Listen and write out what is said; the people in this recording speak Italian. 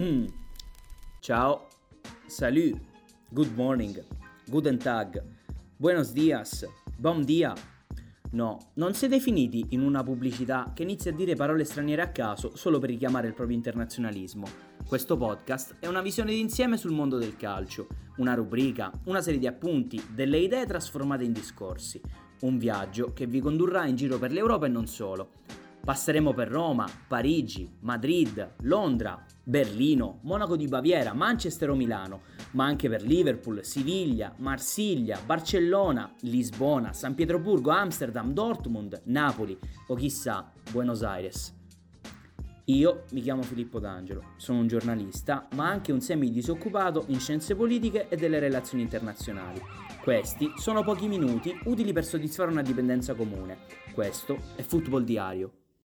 Mm. Ciao, salut, good morning, guten tag, buenos dias, bom dia. No, non siete finiti in una pubblicità che inizia a dire parole straniere a caso solo per richiamare il proprio internazionalismo. Questo podcast è una visione d'insieme sul mondo del calcio, una rubrica, una serie di appunti, delle idee trasformate in discorsi, un viaggio che vi condurrà in giro per l'Europa e non solo. Passeremo per Roma, Parigi, Madrid, Londra, Berlino, Monaco di Baviera, Manchester o Milano, ma anche per Liverpool, Siviglia, Marsiglia, Barcellona, Lisbona, San Pietroburgo, Amsterdam, Dortmund, Napoli o chissà Buenos Aires. Io mi chiamo Filippo D'Angelo, sono un giornalista, ma anche un semi-disoccupato in scienze politiche e delle relazioni internazionali. Questi sono pochi minuti utili per soddisfare una dipendenza comune. Questo è Football Diario.